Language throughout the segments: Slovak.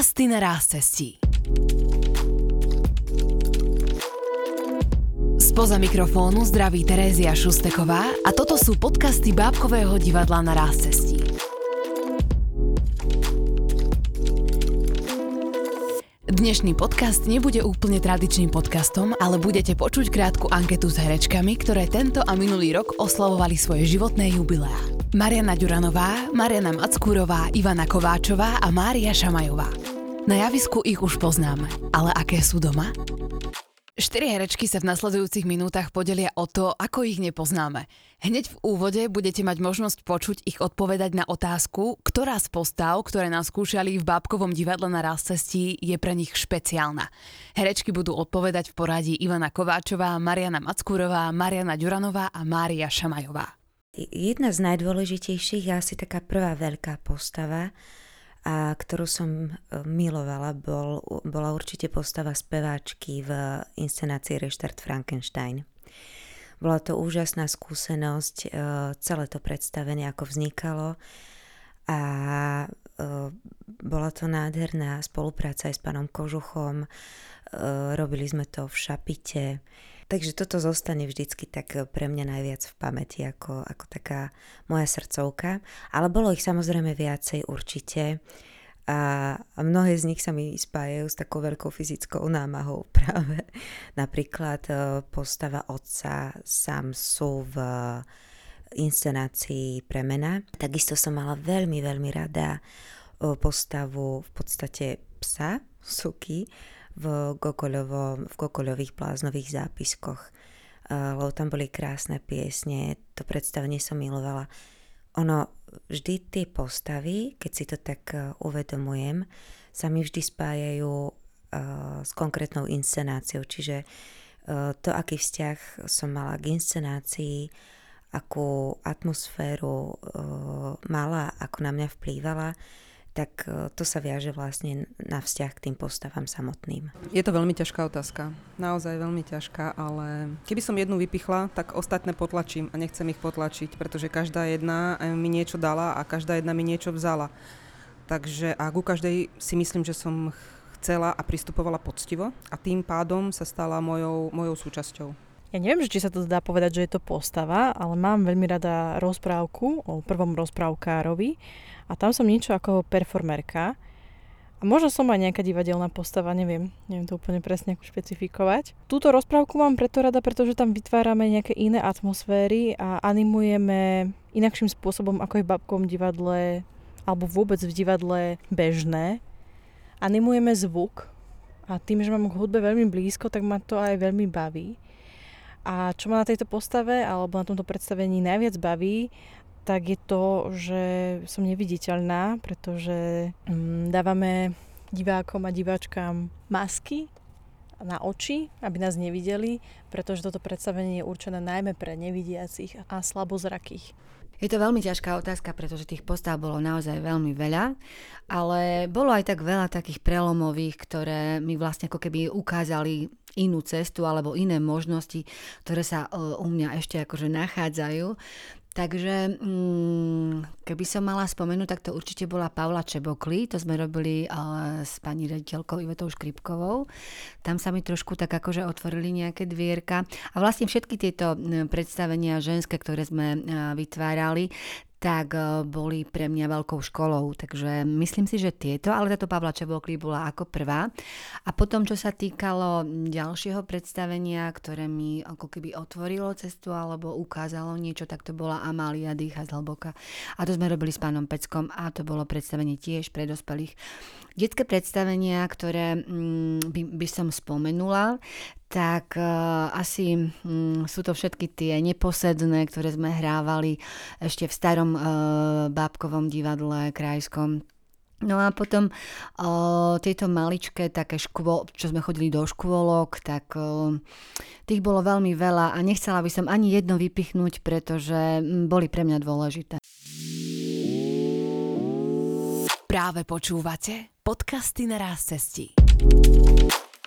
Podcasty na cestí. Spoza mikrofónu zdraví Terézia Šusteková a toto sú podcasty Bábkového divadla na cestí. Dnešný podcast nebude úplne tradičným podcastom, ale budete počuť krátku anketu s herečkami, ktoré tento a minulý rok oslavovali svoje životné jubileá. Mariana Ďuranová, Mariana Mackúrová, Ivana Kováčová a Mária Šamajová. Na javisku ich už poznáme, ale aké sú doma? Štyri herečky sa v nasledujúcich minútach podelia o to, ako ich nepoznáme. Hneď v úvode budete mať možnosť počuť ich odpovedať na otázku, ktorá z postav, ktoré nás skúšali v Bábkovom divadle na raz cestí, je pre nich špeciálna. Herečky budú odpovedať v poradí Ivana Kováčová, Mariana Mackúrová, Mariana Ďuranová a Mária Šamajová. Jedna z najdôležitejších je asi taká prvá veľká postava, a ktorú som e, milovala, bol, bola určite postava speváčky v inscenácii Reštart Frankenstein. Bola to úžasná skúsenosť, e, celé to predstavenie, ako vznikalo. A e, bola to nádherná spolupráca aj s pánom Kožuchom, robili sme to v Šapite, Takže toto zostane vždycky tak eh, pre mňa najviac v pamäti ako, ako taká moja srdcovka. Ale bolo ich samozrejme viacej určite. A, mnohé z nich sa mi spájajú s takou veľkou fyzickou námahou práve. Napríklad eh, postava otca Samsu v inscenácii Premena. Takisto som mala veľmi, veľmi rada eh, postavu v podstate psa, Suky, v, Gogoľovo, v Gogoľových bláznových zápiskoch, lebo tam boli krásne piesne, to predstavenie som milovala. Ono, vždy tie postavy, keď si to tak e, uvedomujem, sa mi vždy spájajú uh, s konkrétnou inscenáciou, čiže uh, to, aký vzťah som mala k inscenácii, akú atmosféru uh, mala, ako na mňa vplývala, tak e, to sa viaže vlastne na vzťah k tým postavám samotným. Je to veľmi ťažká otázka. Naozaj veľmi ťažká, ale keby som jednu vypichla, tak ostatné potlačím a nechcem ich potlačiť, pretože každá jedna e, mi niečo dala a každá jedna mi niečo vzala. Takže a ku každej si myslím, že som chcela a pristupovala poctivo a tým pádom sa stala mojou, mojou súčasťou. Ja neviem, či sa to dá povedať, že je to postava, ale mám veľmi rada rozprávku o prvom rozprávkárovi a tam som niečo ako performerka. A možno som aj nejaká divadelná postava, neviem, neviem to úplne presne ako špecifikovať. Túto rozprávku mám preto rada, pretože tam vytvárame nejaké iné atmosféry a animujeme inakším spôsobom ako je v babkom divadle alebo vôbec v divadle bežné. Animujeme zvuk a tým, že mám k hudbe veľmi blízko, tak ma to aj veľmi baví. A čo ma na tejto postave alebo na tomto predstavení najviac baví, tak je to, že som neviditeľná, pretože mm, dávame divákom a diváčkám masky na oči, aby nás nevideli, pretože toto predstavenie je určené najmä pre nevidiacich a slabozrakých. Je to veľmi ťažká otázka, pretože tých postav bolo naozaj veľmi veľa, ale bolo aj tak veľa takých prelomových, ktoré mi vlastne ako keby ukázali inú cestu alebo iné možnosti, ktoré sa e, u mňa ešte akože nachádzajú. Takže mm, keby som mala spomenúť, tak to určite bola Pavla Čebokli, to sme robili uh, s pani rediteľkou Ivetou Škripkovou. Tam sa mi trošku tak akože otvorili nejaké dvierka. A vlastne všetky tieto predstavenia ženské, ktoré sme uh, vytvárali, tak e, boli pre mňa veľkou školou. Takže myslím si, že tieto, ale táto Pavla Čebokli bola ako prvá. A potom, čo sa týkalo ďalšieho predstavenia, ktoré mi ako keby otvorilo cestu alebo ukázalo niečo, tak to bola Amália Dýcha z Hlboka. A to sme robili s pánom Peckom a to bolo predstavenie tiež pre dospelých. Detské predstavenia, ktoré mm, by, by som spomenula, tak uh, asi um, sú to všetky tie neposedné, ktoré sme hrávali ešte v starom uh, bábkovom divadle krajskom. No a potom uh, tieto maličké také škôl, čo sme chodili do škôlok, tak uh, tých bolo veľmi veľa a nechcela by som ani jedno vypichnúť, pretože boli pre mňa dôležité. Práve počúvate podcasty na ráz cestí.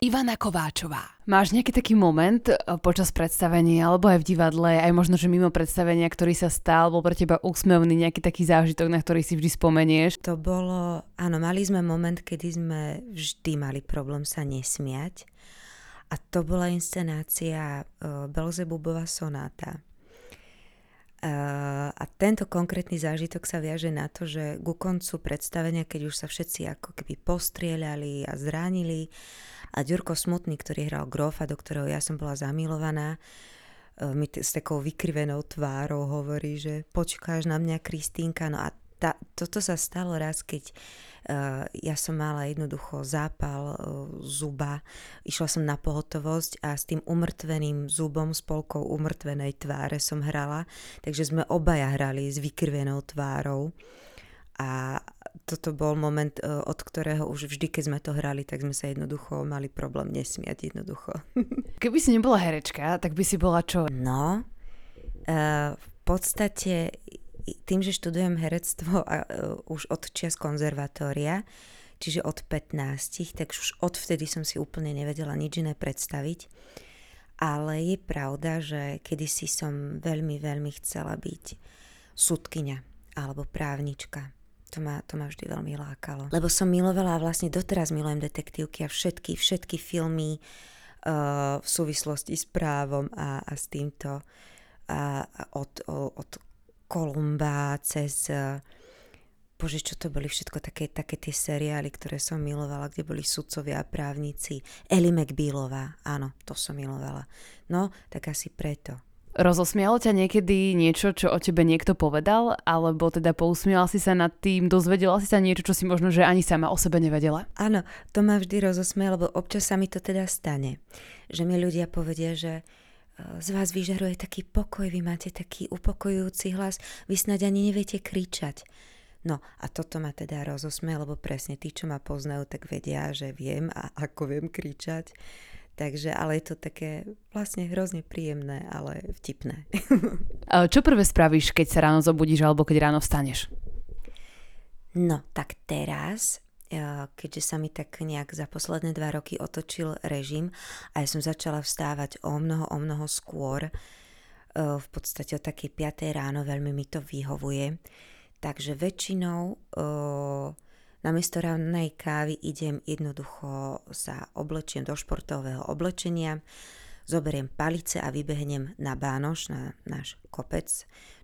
Ivana Kováčová. Máš nejaký taký moment e, počas predstavenia, alebo aj v divadle, aj možno, že mimo predstavenia, ktorý sa stal, bol pre teba úsmevný, nejaký taký zážitok, na ktorý si vždy spomenieš? To bolo, áno, mali sme moment, kedy sme vždy mali problém sa nesmiať. A to bola inscenácia uh, Belzebubova sonáta. A tento konkrétny zážitok sa viaže na to, že ku koncu predstavenia, keď už sa všetci ako keby postrieľali a zránili, a Ďurko Smutný, ktorý hral Grofa, do ktorého ja som bola zamilovaná, e, mi t- s takou vykrivenou tvárou hovorí, že počkáš na mňa, Kristínka. No a tá, toto sa stalo raz, keď uh, ja som mala jednoducho zápal uh, zuba, išla som na pohotovosť a s tým umrtveným zubom, spolkou umrtvenej tváre som hrala, takže sme obaja hrali s vykrvenou tvárou. A toto bol moment, e, od ktorého už vždy, keď sme to hrali, tak sme sa jednoducho mali problém nesmiať jednoducho. Keby si nebola herečka, tak by si bola čo? No, uh, v podstate tým, že študujem herectvo a, uh, už od čias konzervatória, čiže od 15, tak už odvtedy som si úplne nevedela nič iné predstaviť. Ale je pravda, že kedysi som veľmi, veľmi chcela byť sudkynia alebo právnička to ma, to ma vždy veľmi lákalo. Lebo som milovala a vlastne doteraz milujem detektívky a všetky, všetky filmy uh, v súvislosti s právom a, a s týmto a, a od, od Kolumba cez uh, Bože, čo to boli všetko také, také tie seriály, ktoré som milovala, kde boli sudcovia a právnici. Ellie McBealová, áno, to som milovala. No, tak asi preto. Rozosmialo ťa niekedy niečo, čo o tebe niekto povedal? Alebo teda pousmiala si sa nad tým, dozvedela si sa niečo, čo si možno, že ani sama o sebe nevedela? Áno, to ma vždy rozosmialo, lebo občas sa mi to teda stane. Že mi ľudia povedia, že z vás vyžaruje taký pokoj, vy máte taký upokojujúci hlas, vy snáď ani neviete kričať. No a toto ma teda rozosmie, lebo presne tí, čo ma poznajú, tak vedia, že viem a ako viem kričať. Takže, ale je to také vlastne hrozne príjemné, ale vtipné. Čo prvé spravíš, keď sa ráno zobudíš alebo keď ráno vstaneš? No, tak teraz, keďže sa mi tak nejak za posledné dva roky otočil režim a ja som začala vstávať o mnoho, o mnoho skôr, e, v podstate o takej 5. ráno, veľmi mi to vyhovuje, takže väčšinou e, Namiesto rannej kávy idem jednoducho sa oblečiem do športového oblečenia, zoberiem palice a vybehnem na Bánoš, na náš kopec,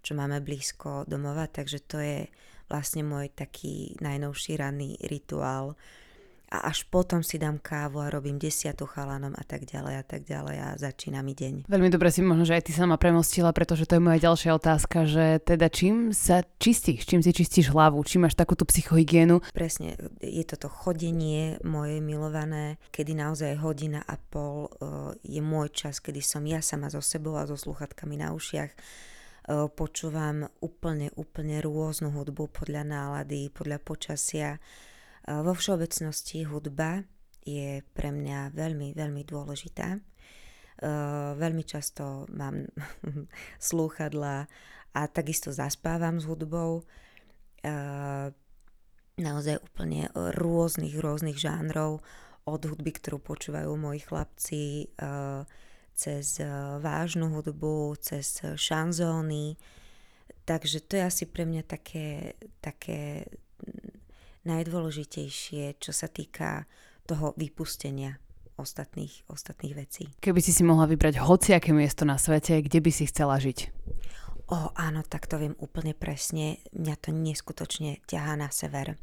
čo máme blízko domova, takže to je vlastne môj taký najnovší ranný rituál a až potom si dám kávu a robím desiatu chalanom a tak ďalej a tak ďalej a začína mi deň. Veľmi dobre si možno, že aj ty sama premostila, pretože to je moja ďalšia otázka, že teda čím sa čistíš, čím si čistíš hlavu, čím máš takúto psychohygienu? Presne, je toto chodenie moje milované, kedy naozaj hodina a pol uh, je môj čas, kedy som ja sama so sebou a so sluchatkami na ušiach počúvam úplne, úplne rôznu hudbu podľa nálady, podľa počasia vo všeobecnosti hudba je pre mňa veľmi, veľmi dôležitá. Veľmi často mám slúchadla a takisto zaspávam s hudbou. Naozaj úplne rôznych, rôznych žánrov od hudby, ktorú počúvajú moji chlapci, cez vážnu hudbu, cez šanzóny. Takže to je asi pre mňa také, také najdôležitejšie, čo sa týka toho vypustenia ostatných, ostatných vecí. Keby si si mohla vybrať hociaké miesto na svete, kde by si chcela žiť? O, áno, tak to viem úplne presne. Mňa to neskutočne ťahá na sever.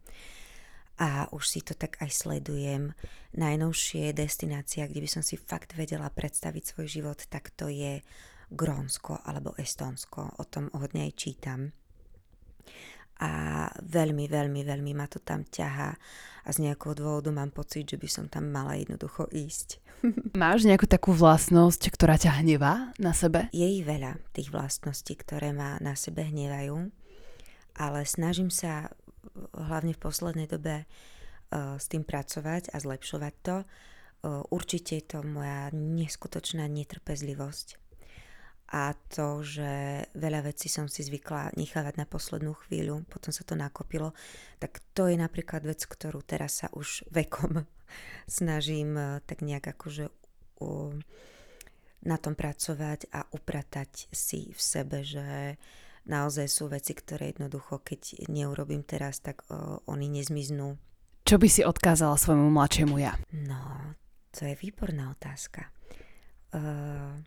A už si to tak aj sledujem. Najnovšie destinácia, kde by som si fakt vedela predstaviť svoj život, tak to je Grónsko alebo Estónsko. O tom hodne aj čítam a veľmi, veľmi, veľmi ma to tam ťahá a z nejakého dôvodu mám pocit, že by som tam mala jednoducho ísť. Máš nejakú takú vlastnosť, ktorá ťa hnevá na sebe? Je ich veľa, tých vlastností, ktoré ma na sebe hnevajú, ale snažím sa hlavne v poslednej dobe uh, s tým pracovať a zlepšovať to. Uh, určite je to moja neskutočná netrpezlivosť a to, že veľa vecí som si zvykla nechávať na poslednú chvíľu, potom sa to nakopilo, tak to je napríklad vec, ktorú teraz sa už vekom snažím eh, tak nejak akože uh, na tom pracovať a upratať si v sebe, že naozaj sú veci, ktoré jednoducho, keď neurobím teraz, tak uh, oni nezmiznú. Čo by si odkázala svojmu mladšiemu ja? No, to je výborná otázka. Uh,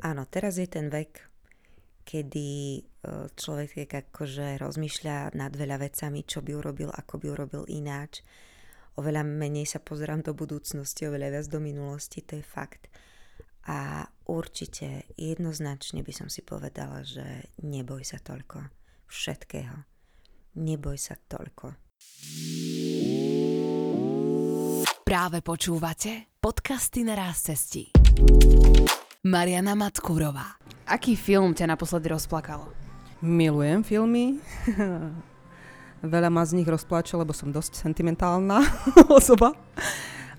áno, teraz je ten vek, kedy uh, človek akože rozmýšľa nad veľa vecami, čo by urobil, ako by urobil ináč. Oveľa menej sa pozerám do budúcnosti, oveľa viac do minulosti, to je fakt. A určite jednoznačne by som si povedala, že neboj sa toľko všetkého. Neboj sa toľko. Práve počúvate podcasty na ráz cestí. Mariana Matkúrová. Aký film ťa naposledy rozplakalo? Milujem filmy. Veľa ma z nich rozpláče, lebo som dosť sentimentálna osoba.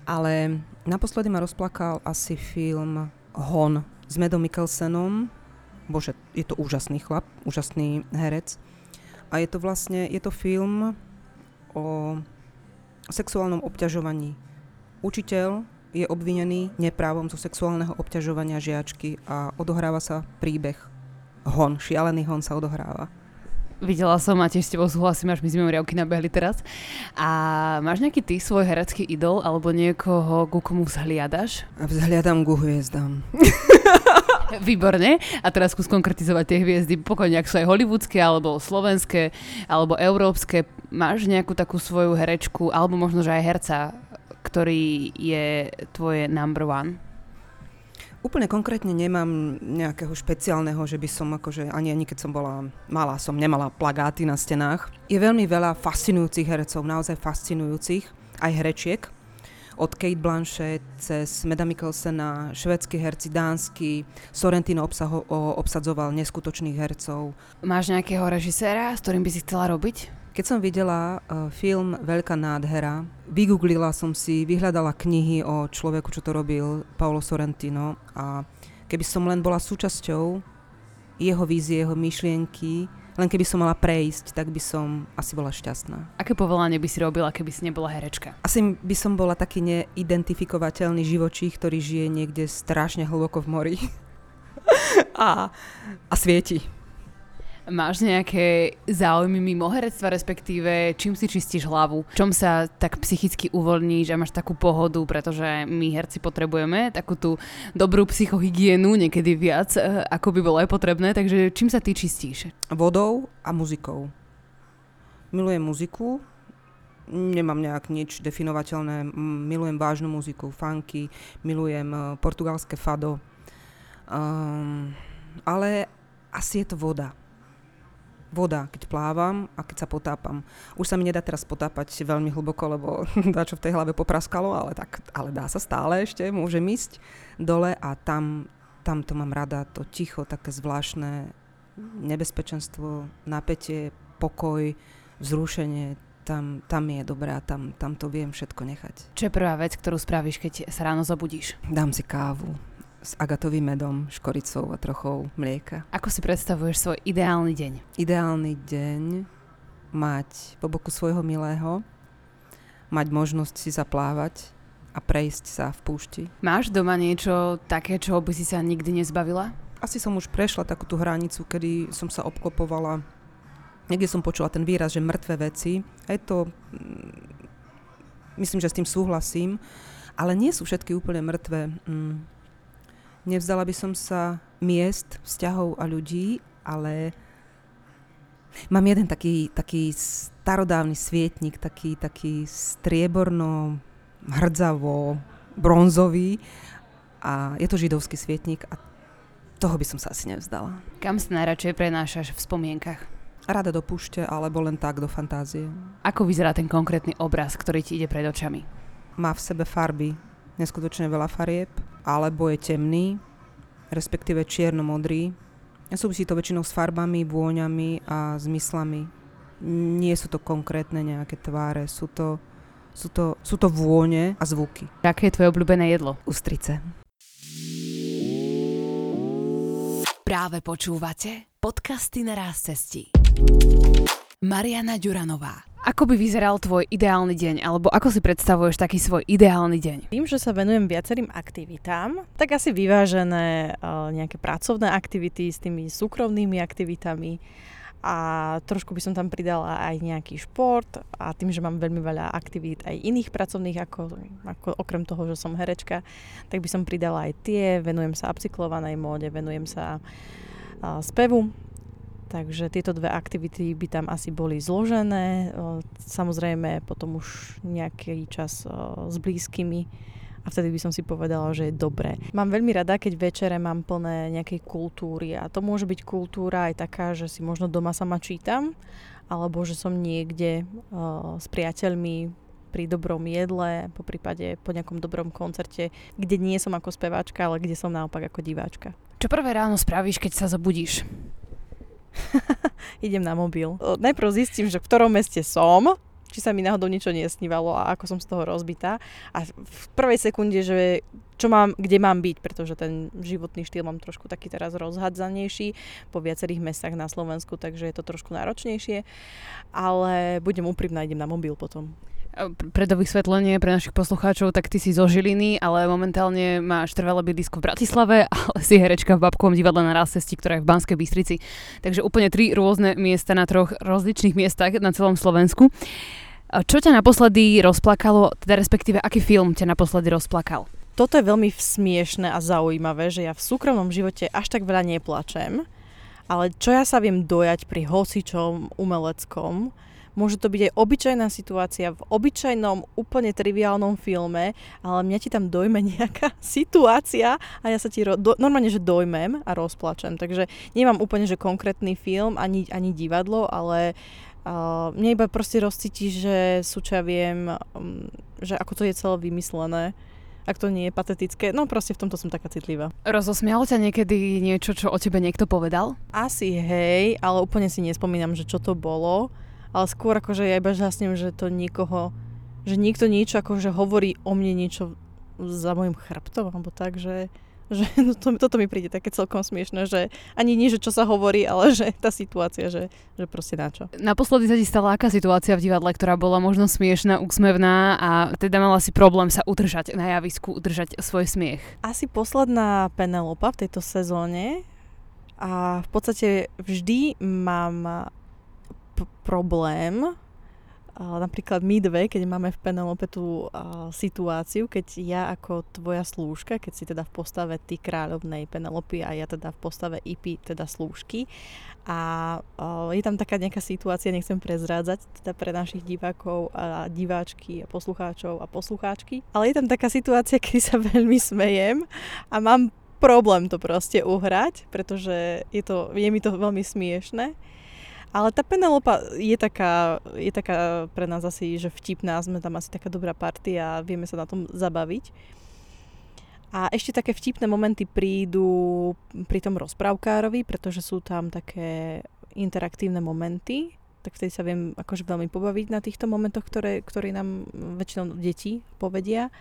Ale naposledy ma rozplakal asi film Hon s Medom Mikkelsenom. Bože, je to úžasný chlap, úžasný herec. A je to vlastne, je to film o sexuálnom obťažovaní. Učiteľ je obvinený neprávom zo sexuálneho obťažovania žiačky a odohráva sa príbeh. Hon, šialený hon sa odohráva. Videla som a tiež s tebou súhlasím, až mi zime riavky nabehli teraz. A máš nejaký ty svoj herecký idol alebo niekoho, ku komu vzhliadaš? Vzhliadam ku hviezdám. Výborne. A teraz skús konkretizovať tie hviezdy, pokojne, ak sú aj hollywoodske, alebo slovenské, alebo európske. Máš nejakú takú svoju herečku, alebo možno, že aj herca, ktorý je tvoje number one? Úplne konkrétne nemám nejakého špeciálneho, že by som akože, ani, ani keď som bola malá, som nemala plagáty na stenách. Je veľmi veľa fascinujúcich herecov, naozaj fascinujúcich, aj herečiek. Od Kate Blanchett cez Meda Mikkelsena, švedskí herci, dánsky, Sorrentino obsaho, obsadzoval neskutočných hercov. Máš nejakého režiséra, s ktorým by si chcela robiť? Keď som videla uh, film Veľká nádhera, vygooglila som si, vyhľadala knihy o človeku, čo to robil, Paolo Sorrentino a keby som len bola súčasťou jeho vízie, jeho myšlienky, len keby som mala prejsť, tak by som asi bola šťastná. Aké povolanie by si robila, keby si nebola herečka? Asi by som bola taký neidentifikovateľný živočích, ktorý žije niekde strašne hlboko v mori. a, a svieti. Máš nejaké záujmy mimo herectva, respektíve čím si čistíš hlavu? Čom sa tak psychicky uvoľníš a máš takú pohodu, pretože my herci potrebujeme takú tú dobrú psychohygienu, niekedy viac, eh, ako by bolo aj potrebné, takže čím sa ty čistíš? Vodou a muzikou. Milujem muziku, nemám nejak nič definovateľné, milujem vážnu muziku, funky, milujem uh, portugalské fado, um, ale asi je to voda voda, keď plávam a keď sa potápam. Už sa mi nedá teraz potápať veľmi hlboko, lebo dá čo v tej hlave popraskalo, ale, tak, ale dá sa stále ešte, môžem ísť dole a tam, tam to mám rada, to ticho, také zvláštne nebezpečenstvo, napätie, pokoj, vzrušenie, tam, tam je dobré a tam, tam to viem všetko nechať. Čo je prvá vec, ktorú spravíš, keď sa ráno zobudíš? Dám si kávu s agatovým medom, škoricou a trochou mlieka. Ako si predstavuješ svoj ideálny deň? Ideálny deň mať po boku svojho milého, mať možnosť si zaplávať a prejsť sa v púšti. Máš doma niečo také, čo by si sa nikdy nezbavila? Asi som už prešla takú tú hranicu, kedy som sa obklopovala Niekde som počula ten výraz, že mŕtve veci. A je to... Mm, myslím, že s tým súhlasím. Ale nie sú všetky úplne mŕtve. Mm, Nevzdala by som sa miest, vzťahov a ľudí, ale mám jeden taký, taký starodávny svietnik, taký, taký strieborno, hrdzavo, bronzový a je to židovský svietnik a toho by som sa asi nevzdala. Kam sa najradšej prenášaš v spomienkach? Rada do púšte, alebo len tak do fantázie. Ako vyzerá ten konkrétny obraz, ktorý ti ide pred očami? Má v sebe farby, neskutočne veľa farieb, alebo je temný, respektíve čierno-modrý. Súvisí to väčšinou s farbami, vôňami a zmyslami. Nie sú to konkrétne nejaké tváre, sú to, sú to, sú to vône a zvuky. Aké je tvoje obľúbené jedlo? Ústrice. Práve počúvate podcasty na ráz cestí. Mariana Ďuranová. Ako by vyzeral tvoj ideálny deň, alebo ako si predstavuješ taký svoj ideálny deň? Tým, že sa venujem viacerým aktivitám, tak asi vyvážené uh, nejaké pracovné aktivity s tými súkromnými aktivitami. A trošku by som tam pridala aj nejaký šport a tým, že mám veľmi veľa aktivít aj iných pracovných, ako, ako okrem toho, že som herečka, tak by som pridala aj tie, venujem sa upcyklovanej móde, venujem sa uh, spevu, Takže tieto dve aktivity by tam asi boli zložené. Samozrejme potom už nejaký čas s blízkymi a vtedy by som si povedala, že je dobré. Mám veľmi rada, keď večere mám plné nejakej kultúry a to môže byť kultúra aj taká, že si možno doma sama čítam, alebo že som niekde s priateľmi pri dobrom jedle, po prípade po nejakom dobrom koncerte, kde nie som ako speváčka, ale kde som naopak ako diváčka. Čo prvé ráno spravíš, keď sa zobudíš? Idem na mobil. Najprv zistím, že v ktorom meste som, či sa mi náhodou niečo nesnívalo a ako som z toho rozbitá. A v prvej sekunde, že čo mám, kde mám byť, pretože ten životný štýl mám trošku taký teraz rozhadzanejší po viacerých mestách na Slovensku, takže je to trošku náročnejšie. Ale budem úprimná, idem na mobil potom pre vysvetlenie pre našich poslucháčov, tak ty si zo Žiliny, ale momentálne máš trvalé bydlisko v Bratislave, ale si herečka v Babkovom divadle na cesti, ktorá je v Banskej Bystrici. Takže úplne tri rôzne miesta na troch rozličných miestach na celom Slovensku. Čo ťa naposledy rozplakalo, teda respektíve aký film ťa naposledy rozplakal? Toto je veľmi smiešne a zaujímavé, že ja v súkromnom živote až tak veľa neplačem, ale čo ja sa viem dojať pri hocičom umeleckom, Môže to byť aj obyčajná situácia v obyčajnom, úplne triviálnom filme, ale mňa ti tam dojme nejaká situácia a ja sa ti ro- do, normálne, že dojmem a rozplačem. Takže nemám úplne, že konkrétny film ani, ani divadlo, ale uh, mne iba proste rozcíti, že sú čo ja viem, um, že ako to je celé vymyslené ak to nie je patetické. No proste v tomto som taká citlivá. Rozosmialo ťa niekedy niečo, čo o tebe niekto povedal? Asi hej, ale úplne si nespomínam, že čo to bolo ale skôr akože ja iba žasnem, že to nikoho, že niekto niečo akože hovorí o mne niečo za môjim chrbtom, alebo tak, že, že no to, toto mi príde také celkom smiešne, že ani nie, že čo sa hovorí, ale že tá situácia, že, že proste na čo. Naposledy sa ti stala aká situácia v divadle, ktorá bola možno smiešná, úsmevná a teda mala si problém sa udržať na javisku, udržať svoj smiech? Asi posledná Penelopa v tejto sezóne a v podstate vždy mám problém, napríklad my dve, keď máme v Penelope tú situáciu, keď ja ako tvoja slúžka, keď si teda v postave ty kráľovnej Penelopy a ja teda v postave IP, teda slúžky. A je tam taká nejaká situácia, nechcem prezrádzať teda pre našich divákov a diváčky a poslucháčov a poslucháčky, ale je tam taká situácia, kedy sa veľmi smejem a mám problém to proste uhrať, pretože je, to, je mi to veľmi smiešne ale tá Penelopa je taká, je taká pre nás asi, že vtipná, sme tam asi taká dobrá partia a vieme sa na tom zabaviť. A ešte také vtipné momenty prídu pri tom rozprávkárovi, pretože sú tam také interaktívne momenty, tak vtedy sa viem akože veľmi pobaviť na týchto momentoch, ktoré, ktoré nám väčšinou deti povedia.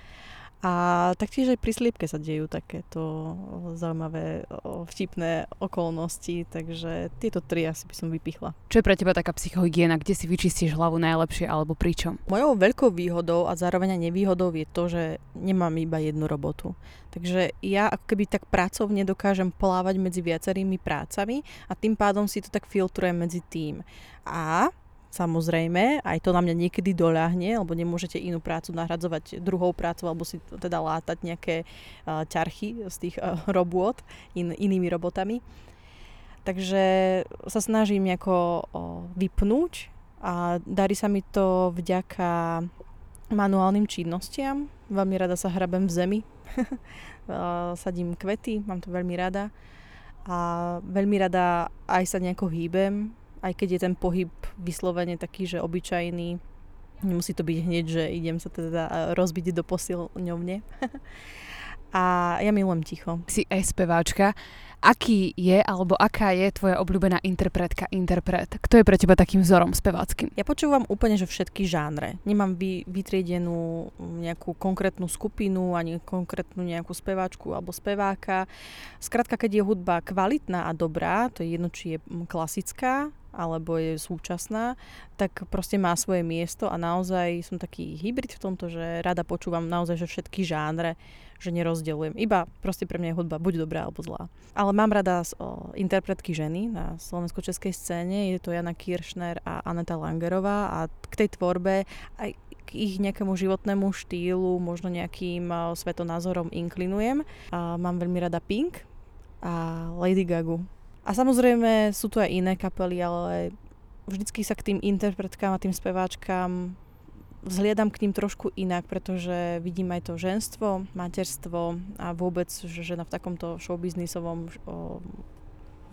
A taktiež aj pri slípke sa dejú takéto zaujímavé, vtipné okolnosti, takže tieto tri asi by som vypichla. Čo je pre teba taká psychohygiena, kde si vyčistíš hlavu najlepšie alebo pričom? Mojou veľkou výhodou a zároveň aj nevýhodou je to, že nemám iba jednu robotu. Takže ja ako keby tak pracovne dokážem plávať medzi viacerými prácami a tým pádom si to tak filtrujem medzi tým. A Samozrejme, aj to na mňa niekedy doľahne, lebo nemôžete inú prácu nahradzovať druhou prácou alebo si teda látať nejaké uh, ťarchy z tých uh, robôt in, inými robotami. Takže sa snažím nejako uh, vypnúť a darí sa mi to vďaka manuálnym činnostiam. Veľmi rada sa hrabem v zemi, sadím kvety, mám to veľmi rada a veľmi rada aj sa nejako hýbem, aj keď je ten pohyb vyslovene taký, že obyčajný, nemusí to byť hneď, že idem sa teda rozbiť do posilňovne. a ja milujem ticho. Si aj speváčka Aký je alebo aká je tvoja obľúbená interpretka, interpret? Kto je pre teba takým vzorom speváckým? Ja počúvam úplne, že všetky žánre. Nemám vy, vytriedenú nejakú konkrétnu skupinu, ani konkrétnu nejakú speváčku alebo speváka. Skrátka, keď je hudba kvalitná a dobrá, to je jedno, či je klasická, alebo je súčasná, tak proste má svoje miesto a naozaj som taký hybrid v tomto, že rada počúvam naozaj že všetky žánre, že nerozdelujem. Iba proste pre mňa je hudba buď dobrá alebo zlá. Ale mám rada interpretky ženy na slovensko-českej scéne, je to Jana Kiršner a Aneta Langerová a k tej tvorbe aj k ich nejakému životnému štýlu, možno nejakým o, svetonázorom inklinujem. A mám veľmi rada Pink a Lady Gagu a samozrejme sú tu aj iné kapely, ale vždycky sa k tým interpretkám a tým speváčkám vzhliadam k ním trošku inak, pretože vidím aj to ženstvo, materstvo a vôbec, že žena v takomto showbiznisovom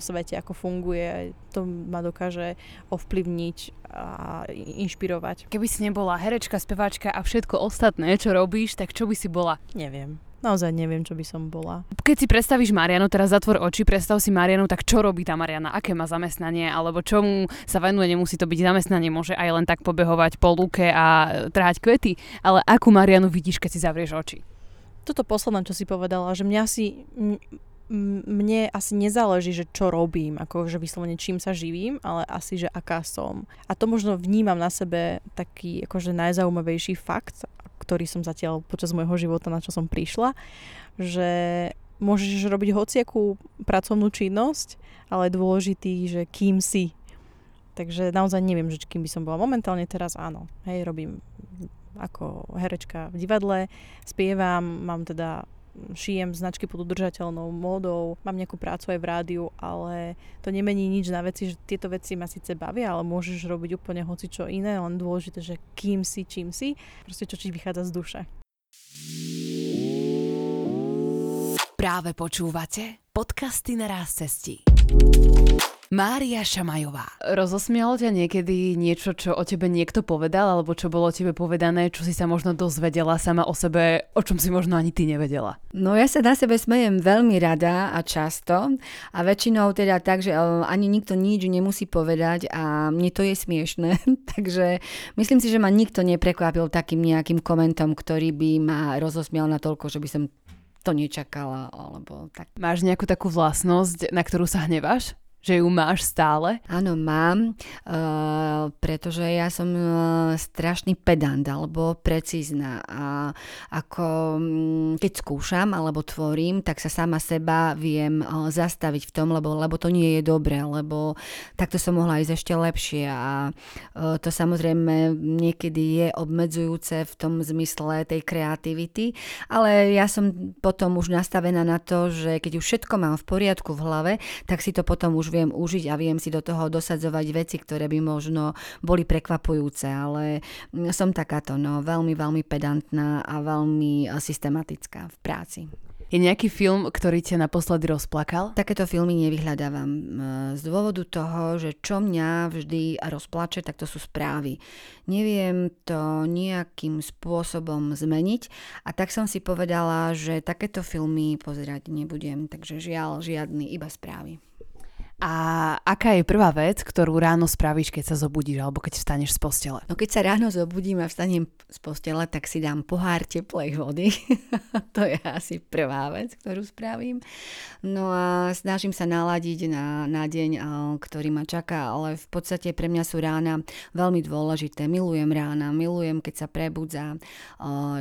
svete, ako funguje, to ma dokáže ovplyvniť a inšpirovať. Keby si nebola herečka, speváčka a všetko ostatné, čo robíš, tak čo by si bola? Neviem. Naozaj neviem, čo by som bola. Keď si predstavíš Marianu, teraz zatvor oči, predstav si Marianu, tak čo robí tá Mariana? Aké má zamestnanie? Alebo čomu sa venuje? Nemusí to byť zamestnanie, môže aj len tak pobehovať po lúke a trhať kvety. Ale akú Marianu vidíš, keď si zavrieš oči? Toto posledné, čo si povedala, že mňa si mne asi nezáleží, že čo robím, ako že vyslovene čím sa živím, ale asi, že aká som. A to možno vnímam na sebe taký akože najzaujímavejší fakt, ktorý som zatiaľ počas môjho života, na čo som prišla, že môžeš robiť hociakú pracovnú činnosť, ale je dôležitý, že kým si. Takže naozaj neviem, že kým by som bola. Momentálne teraz áno. Hej, robím ako herečka v divadle, spievam, mám teda šijem značky pod udržateľnou módou, mám nejakú prácu aj v rádiu, ale to nemení nič na veci, že tieto veci ma síce bavia, ale môžeš robiť úplne hoci čo iné, len dôležité, že kým si, čím si, proste čo ti vychádza z duše. Práve počúvate podcasty na ráz cestí. Mária Šamajová. Rozosmialo ťa niekedy niečo, čo o tebe niekto povedal, alebo čo bolo o tebe povedané, čo si sa možno dozvedela sama o sebe, o čom si možno ani ty nevedela? No ja sa na sebe smejem veľmi rada a často a väčšinou teda tak, že e, ani nikto nič nemusí povedať a mne to je smiešné. Takže myslím si, že ma nikto neprekvapil takým nejakým komentom, ktorý by ma rozosmial na toľko, že by som to nečakala, alebo tak. Máš nejakú takú vlastnosť, na ktorú sa hneváš? Že ju máš stále? Áno, mám, uh, pretože ja som uh, strašný pedant alebo precízna a ako um, keď skúšam alebo tvorím, tak sa sama seba viem uh, zastaviť v tom, lebo, lebo to nie je dobré, lebo takto som mohla ísť ešte lepšie a uh, to samozrejme niekedy je obmedzujúce v tom zmysle tej kreativity, ale ja som potom už nastavená na to, že keď už všetko mám v poriadku v hlave, tak si to potom už viem užiť a viem si do toho dosadzovať veci, ktoré by možno boli prekvapujúce, ale som takáto, no, veľmi, veľmi pedantná a veľmi systematická v práci. Je nejaký film, ktorý ťa naposledy rozplakal? Takéto filmy nevyhľadávam z dôvodu toho, že čo mňa vždy rozplače, tak to sú správy. Neviem to nejakým spôsobom zmeniť a tak som si povedala, že takéto filmy pozerať nebudem, takže žiaľ, žiadny, iba správy. A aká je prvá vec, ktorú ráno spravíš, keď sa zobudíš alebo keď vstaneš z postele? No keď sa ráno zobudím a vstanem z postele, tak si dám pohár teplej vody. to je asi prvá vec, ktorú spravím. No a snažím sa naladiť na, na deň, ktorý ma čaká, ale v podstate pre mňa sú rána veľmi dôležité. Milujem rána, milujem, keď sa prebudza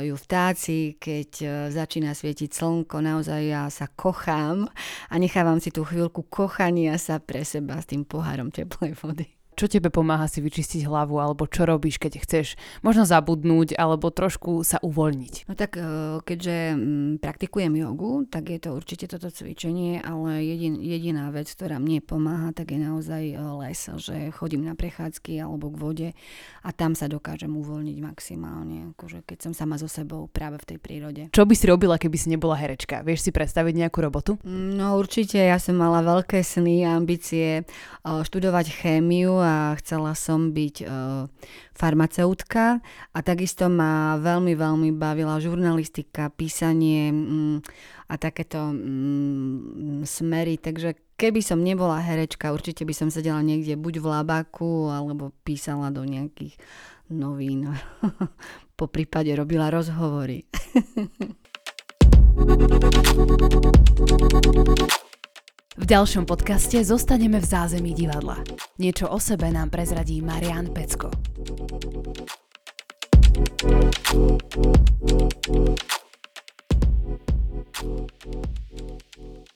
ju vtáci, keď e, začína svietiť slnko, naozaj ja sa kochám a nechávam si tú chvíľku kochania sa sa pre seba s tým pohárom teplej vody. Čo tebe pomáha si vyčistiť hlavu, alebo čo robíš, keď chceš možno zabudnúť, alebo trošku sa uvoľniť? No tak e, keďže mm, praktikujem jogu, tak je to určite toto cvičenie, ale jedin, jediná vec, ktorá mne pomáha, tak je naozaj e, les, že chodím na prechádzky alebo k vode a tam sa dokážem uvoľniť maximálne, akože keď som sama so sebou práve v tej prírode. Čo by si robila, keby si nebola herečka? Vieš si predstaviť nejakú robotu? No určite, ja som mala veľké sny a ambície e, študovať chémiu a chcela som byť e, farmaceutka a takisto ma veľmi, veľmi bavila žurnalistika, písanie mm, a takéto mm, smery, takže keby som nebola herečka, určite by som sedela niekde buď v labaku alebo písala do nejakých novín. po prípade robila rozhovory. V ďalšom podcaste zostaneme v zázemí divadla. Niečo o sebe nám prezradí Marian Pecko. Thank you.